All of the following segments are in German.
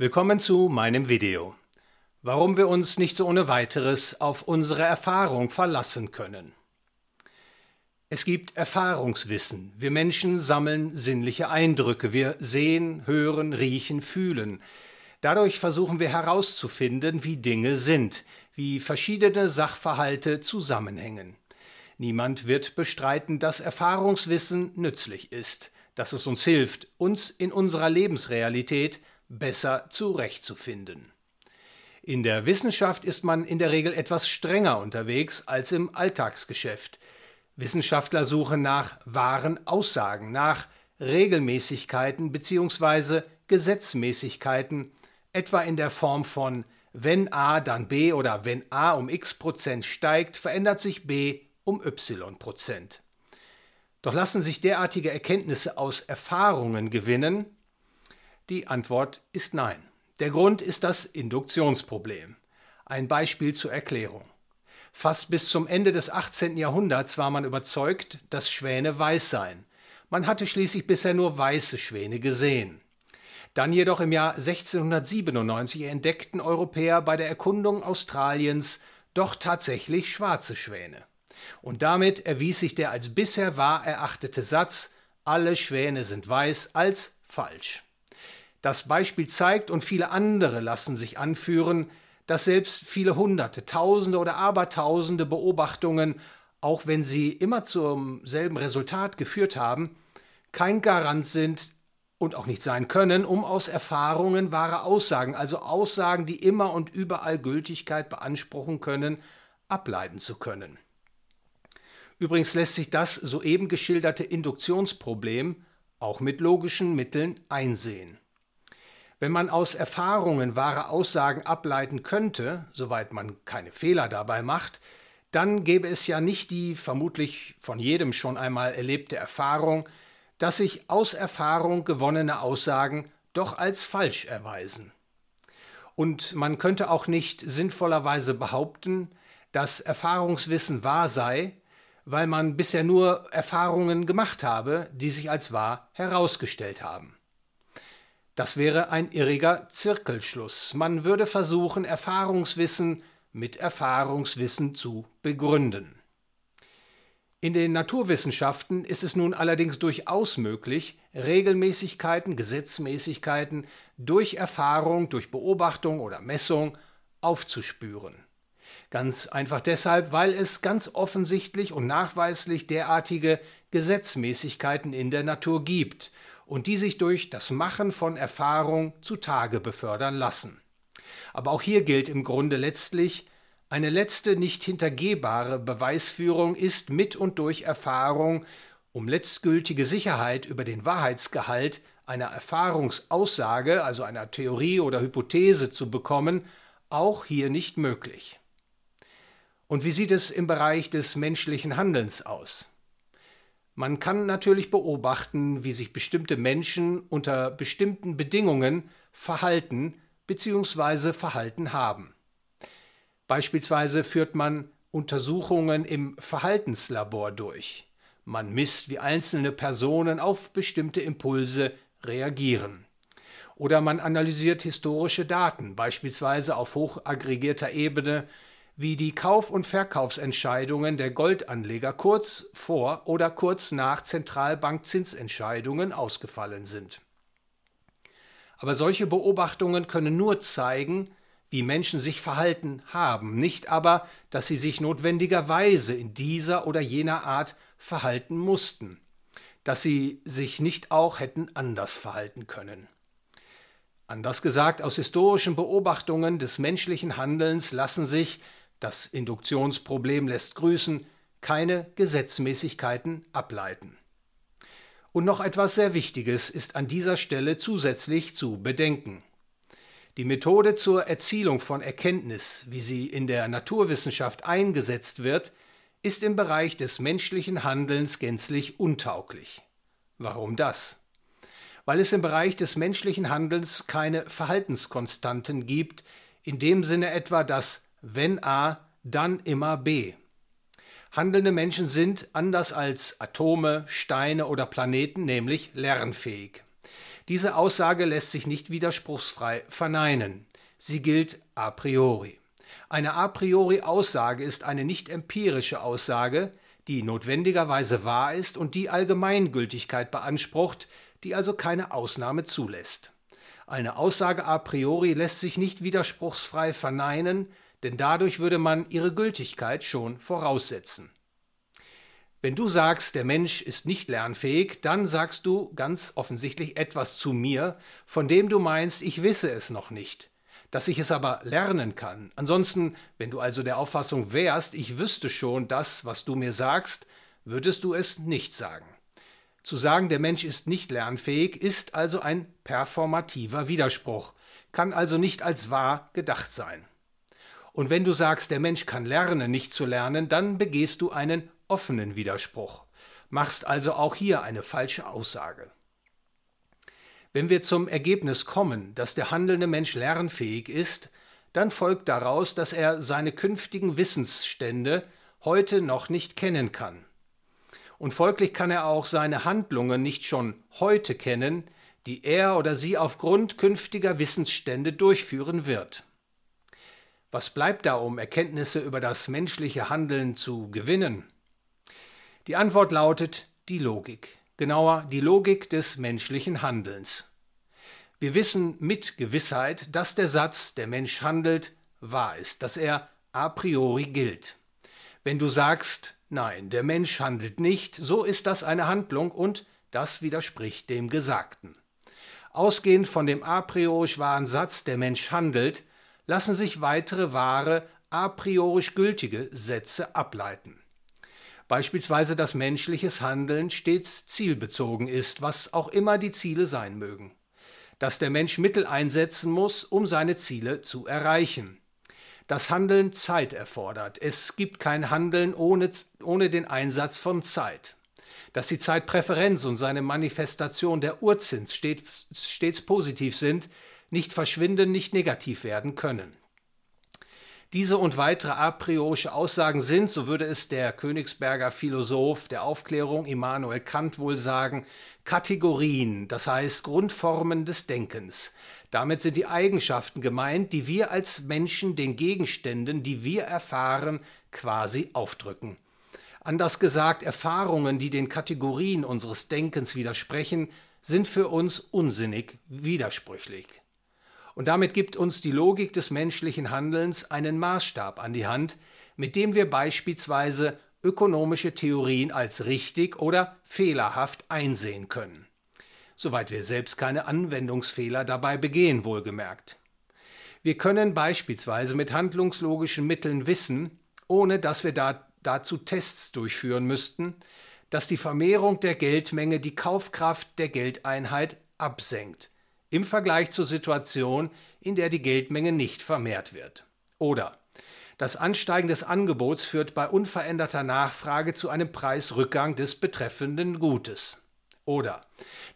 Willkommen zu meinem Video. Warum wir uns nicht so ohne weiteres auf unsere Erfahrung verlassen können. Es gibt Erfahrungswissen. Wir Menschen sammeln sinnliche Eindrücke. Wir sehen, hören, riechen, fühlen. Dadurch versuchen wir herauszufinden, wie Dinge sind, wie verschiedene Sachverhalte zusammenhängen. Niemand wird bestreiten, dass Erfahrungswissen nützlich ist, dass es uns hilft, uns in unserer Lebensrealität besser zurechtzufinden. In der Wissenschaft ist man in der Regel etwas strenger unterwegs als im Alltagsgeschäft. Wissenschaftler suchen nach wahren Aussagen, nach Regelmäßigkeiten bzw. Gesetzmäßigkeiten, etwa in der Form von wenn A dann B oder wenn A um x Prozent steigt, verändert sich B um y Prozent. Doch lassen sich derartige Erkenntnisse aus Erfahrungen gewinnen, die Antwort ist nein. Der Grund ist das Induktionsproblem. Ein Beispiel zur Erklärung. Fast bis zum Ende des 18. Jahrhunderts war man überzeugt, dass Schwäne weiß seien. Man hatte schließlich bisher nur weiße Schwäne gesehen. Dann jedoch im Jahr 1697 entdeckten Europäer bei der Erkundung Australiens doch tatsächlich schwarze Schwäne. Und damit erwies sich der als bisher wahr erachtete Satz, alle Schwäne sind weiß, als falsch. Das Beispiel zeigt, und viele andere lassen sich anführen, dass selbst viele Hunderte, Tausende oder Abertausende Beobachtungen, auch wenn sie immer zum selben Resultat geführt haben, kein Garant sind und auch nicht sein können, um aus Erfahrungen wahre Aussagen, also Aussagen, die immer und überall Gültigkeit beanspruchen können, ableiten zu können. Übrigens lässt sich das soeben geschilderte Induktionsproblem auch mit logischen Mitteln einsehen. Wenn man aus Erfahrungen wahre Aussagen ableiten könnte, soweit man keine Fehler dabei macht, dann gäbe es ja nicht die vermutlich von jedem schon einmal erlebte Erfahrung, dass sich aus Erfahrung gewonnene Aussagen doch als falsch erweisen. Und man könnte auch nicht sinnvollerweise behaupten, dass Erfahrungswissen wahr sei, weil man bisher nur Erfahrungen gemacht habe, die sich als wahr herausgestellt haben. Das wäre ein irriger Zirkelschluss. Man würde versuchen, Erfahrungswissen mit Erfahrungswissen zu begründen. In den Naturwissenschaften ist es nun allerdings durchaus möglich, Regelmäßigkeiten, Gesetzmäßigkeiten durch Erfahrung, durch Beobachtung oder Messung aufzuspüren. Ganz einfach deshalb, weil es ganz offensichtlich und nachweislich derartige Gesetzmäßigkeiten in der Natur gibt und die sich durch das Machen von Erfahrung zutage befördern lassen. Aber auch hier gilt im Grunde letztlich, eine letzte nicht hintergehbare Beweisführung ist mit und durch Erfahrung, um letztgültige Sicherheit über den Wahrheitsgehalt einer Erfahrungsaussage, also einer Theorie oder Hypothese zu bekommen, auch hier nicht möglich. Und wie sieht es im Bereich des menschlichen Handelns aus? Man kann natürlich beobachten, wie sich bestimmte Menschen unter bestimmten Bedingungen verhalten bzw. verhalten haben. Beispielsweise führt man Untersuchungen im Verhaltenslabor durch. Man misst, wie einzelne Personen auf bestimmte Impulse reagieren. Oder man analysiert historische Daten, beispielsweise auf hochaggregierter Ebene wie die Kauf- und Verkaufsentscheidungen der Goldanleger kurz vor oder kurz nach Zentralbankzinsentscheidungen ausgefallen sind. Aber solche Beobachtungen können nur zeigen, wie Menschen sich verhalten haben, nicht aber, dass sie sich notwendigerweise in dieser oder jener Art verhalten mussten, dass sie sich nicht auch hätten anders verhalten können. Anders gesagt, aus historischen Beobachtungen des menschlichen Handelns lassen sich das Induktionsproblem lässt grüßen, keine Gesetzmäßigkeiten ableiten. Und noch etwas sehr Wichtiges ist an dieser Stelle zusätzlich zu bedenken. Die Methode zur Erzielung von Erkenntnis, wie sie in der Naturwissenschaft eingesetzt wird, ist im Bereich des menschlichen Handelns gänzlich untauglich. Warum das? Weil es im Bereich des menschlichen Handelns keine Verhaltenskonstanten gibt, in dem Sinne etwa, dass wenn A, dann immer B. Handelnde Menschen sind, anders als Atome, Steine oder Planeten, nämlich lernfähig. Diese Aussage lässt sich nicht widerspruchsfrei verneinen. Sie gilt a priori. Eine a priori Aussage ist eine nicht empirische Aussage, die notwendigerweise wahr ist und die Allgemeingültigkeit beansprucht, die also keine Ausnahme zulässt. Eine Aussage a priori lässt sich nicht widerspruchsfrei verneinen, denn dadurch würde man ihre Gültigkeit schon voraussetzen. Wenn du sagst, der Mensch ist nicht lernfähig, dann sagst du ganz offensichtlich etwas zu mir, von dem du meinst, ich wisse es noch nicht dass ich es aber lernen kann. Ansonsten, wenn du also der Auffassung wärst, ich wüsste schon das, was du mir sagst, würdest du es nicht sagen. Zu sagen, der Mensch ist nicht lernfähig, ist also ein performativer Widerspruch, kann also nicht als wahr gedacht sein. Und wenn du sagst, der Mensch kann lernen, nicht zu lernen, dann begehst du einen offenen Widerspruch, machst also auch hier eine falsche Aussage. Wenn wir zum Ergebnis kommen, dass der handelnde Mensch lernfähig ist, dann folgt daraus, dass er seine künftigen Wissensstände heute noch nicht kennen kann. Und folglich kann er auch seine Handlungen nicht schon heute kennen, die er oder sie aufgrund künftiger Wissensstände durchführen wird. Was bleibt da, um Erkenntnisse über das menschliche Handeln zu gewinnen? Die Antwort lautet die Logik genauer die Logik des menschlichen Handelns. Wir wissen mit Gewissheit, dass der Satz, der Mensch handelt, wahr ist, dass er a priori gilt. Wenn du sagst, nein, der Mensch handelt nicht, so ist das eine Handlung und das widerspricht dem Gesagten. Ausgehend von dem a priori wahren Satz, der Mensch handelt, lassen sich weitere wahre, a priori gültige Sätze ableiten. Beispielsweise, dass menschliches Handeln stets zielbezogen ist, was auch immer die Ziele sein mögen. Dass der Mensch Mittel einsetzen muss, um seine Ziele zu erreichen. Das Handeln Zeit erfordert. Es gibt kein Handeln ohne, ohne den Einsatz von Zeit. Dass die Zeitpräferenz und seine Manifestation der Urzins stets, stets positiv sind, nicht verschwinden, nicht negativ werden können. Diese und weitere a priorische Aussagen sind, so würde es der Königsberger Philosoph der Aufklärung Immanuel Kant wohl sagen, Kategorien, das heißt Grundformen des Denkens. Damit sind die Eigenschaften gemeint, die wir als Menschen den Gegenständen, die wir erfahren, quasi aufdrücken. Anders gesagt, Erfahrungen, die den Kategorien unseres Denkens widersprechen, sind für uns unsinnig widersprüchlich. Und damit gibt uns die Logik des menschlichen Handelns einen Maßstab an die Hand, mit dem wir beispielsweise ökonomische Theorien als richtig oder fehlerhaft einsehen können. Soweit wir selbst keine Anwendungsfehler dabei begehen, wohlgemerkt. Wir können beispielsweise mit handlungslogischen Mitteln wissen, ohne dass wir da, dazu Tests durchführen müssten, dass die Vermehrung der Geldmenge die Kaufkraft der Geldeinheit absenkt, im Vergleich zur Situation, in der die Geldmenge nicht vermehrt wird. Oder das Ansteigen des Angebots führt bei unveränderter Nachfrage zu einem Preisrückgang des betreffenden Gutes. Oder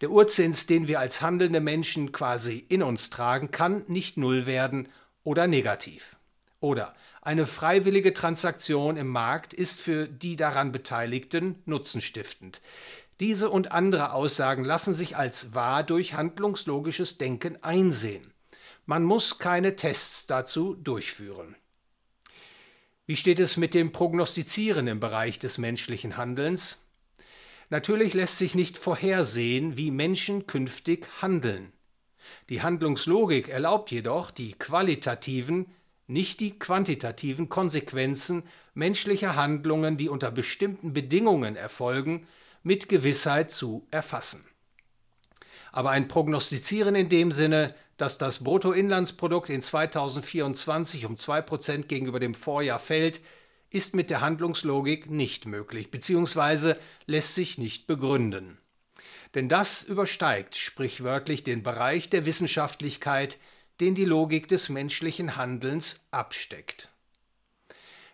der Urzins, den wir als handelnde Menschen quasi in uns tragen, kann nicht null werden oder negativ. Oder eine freiwillige Transaktion im Markt ist für die daran Beteiligten nutzenstiftend. Diese und andere Aussagen lassen sich als wahr durch handlungslogisches Denken einsehen. Man muss keine Tests dazu durchführen. Wie steht es mit dem Prognostizieren im Bereich des menschlichen Handelns? Natürlich lässt sich nicht vorhersehen, wie Menschen künftig handeln. Die Handlungslogik erlaubt jedoch die qualitativen, nicht die quantitativen Konsequenzen menschlicher Handlungen, die unter bestimmten Bedingungen erfolgen, mit Gewissheit zu erfassen. Aber ein Prognostizieren in dem Sinne, dass das Bruttoinlandsprodukt in 2024 um 2% gegenüber dem Vorjahr fällt, ist mit der Handlungslogik nicht möglich bzw. lässt sich nicht begründen. Denn das übersteigt sprichwörtlich den Bereich der Wissenschaftlichkeit, den die Logik des menschlichen Handelns absteckt.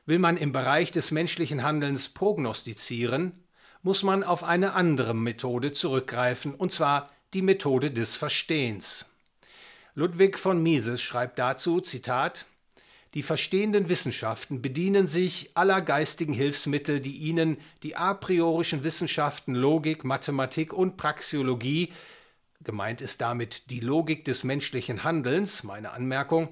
Will man im Bereich des menschlichen Handelns prognostizieren, muss man auf eine andere Methode zurückgreifen, und zwar die Methode des Verstehens. Ludwig von Mises schreibt dazu, Zitat, die verstehenden Wissenschaften bedienen sich aller geistigen Hilfsmittel, die ihnen die a priorischen Wissenschaften Logik, Mathematik und Praxiologie gemeint ist damit die Logik des menschlichen Handelns, meine Anmerkung,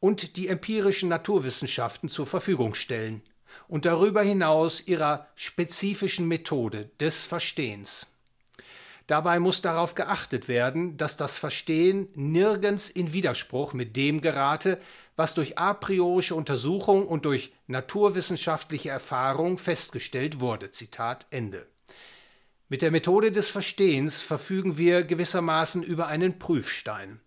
und die empirischen Naturwissenschaften zur Verfügung stellen und darüber hinaus ihrer spezifischen Methode des Verstehens. Dabei muss darauf geachtet werden, dass das Verstehen nirgends in Widerspruch mit dem gerate, was durch a priorische Untersuchung und durch naturwissenschaftliche Erfahrung festgestellt wurde. Zitat Ende. Mit der Methode des Verstehens verfügen wir gewissermaßen über einen Prüfstein.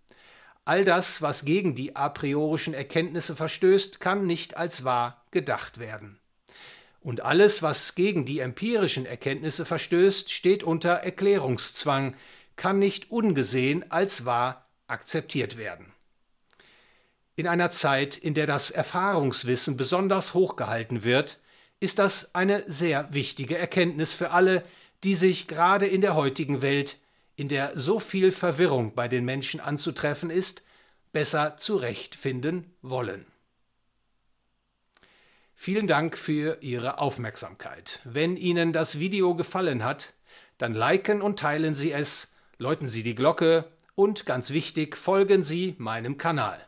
All das, was gegen die a priorischen Erkenntnisse verstößt, kann nicht als wahr gedacht werden. Und alles, was gegen die empirischen Erkenntnisse verstößt, steht unter Erklärungszwang, kann nicht ungesehen als wahr akzeptiert werden. In einer Zeit, in der das Erfahrungswissen besonders hochgehalten wird, ist das eine sehr wichtige Erkenntnis für alle, die sich gerade in der heutigen Welt, in der so viel Verwirrung bei den Menschen anzutreffen ist, besser zurechtfinden wollen. Vielen Dank für Ihre Aufmerksamkeit. Wenn Ihnen das Video gefallen hat, dann liken und teilen Sie es, läuten Sie die Glocke und ganz wichtig, folgen Sie meinem Kanal.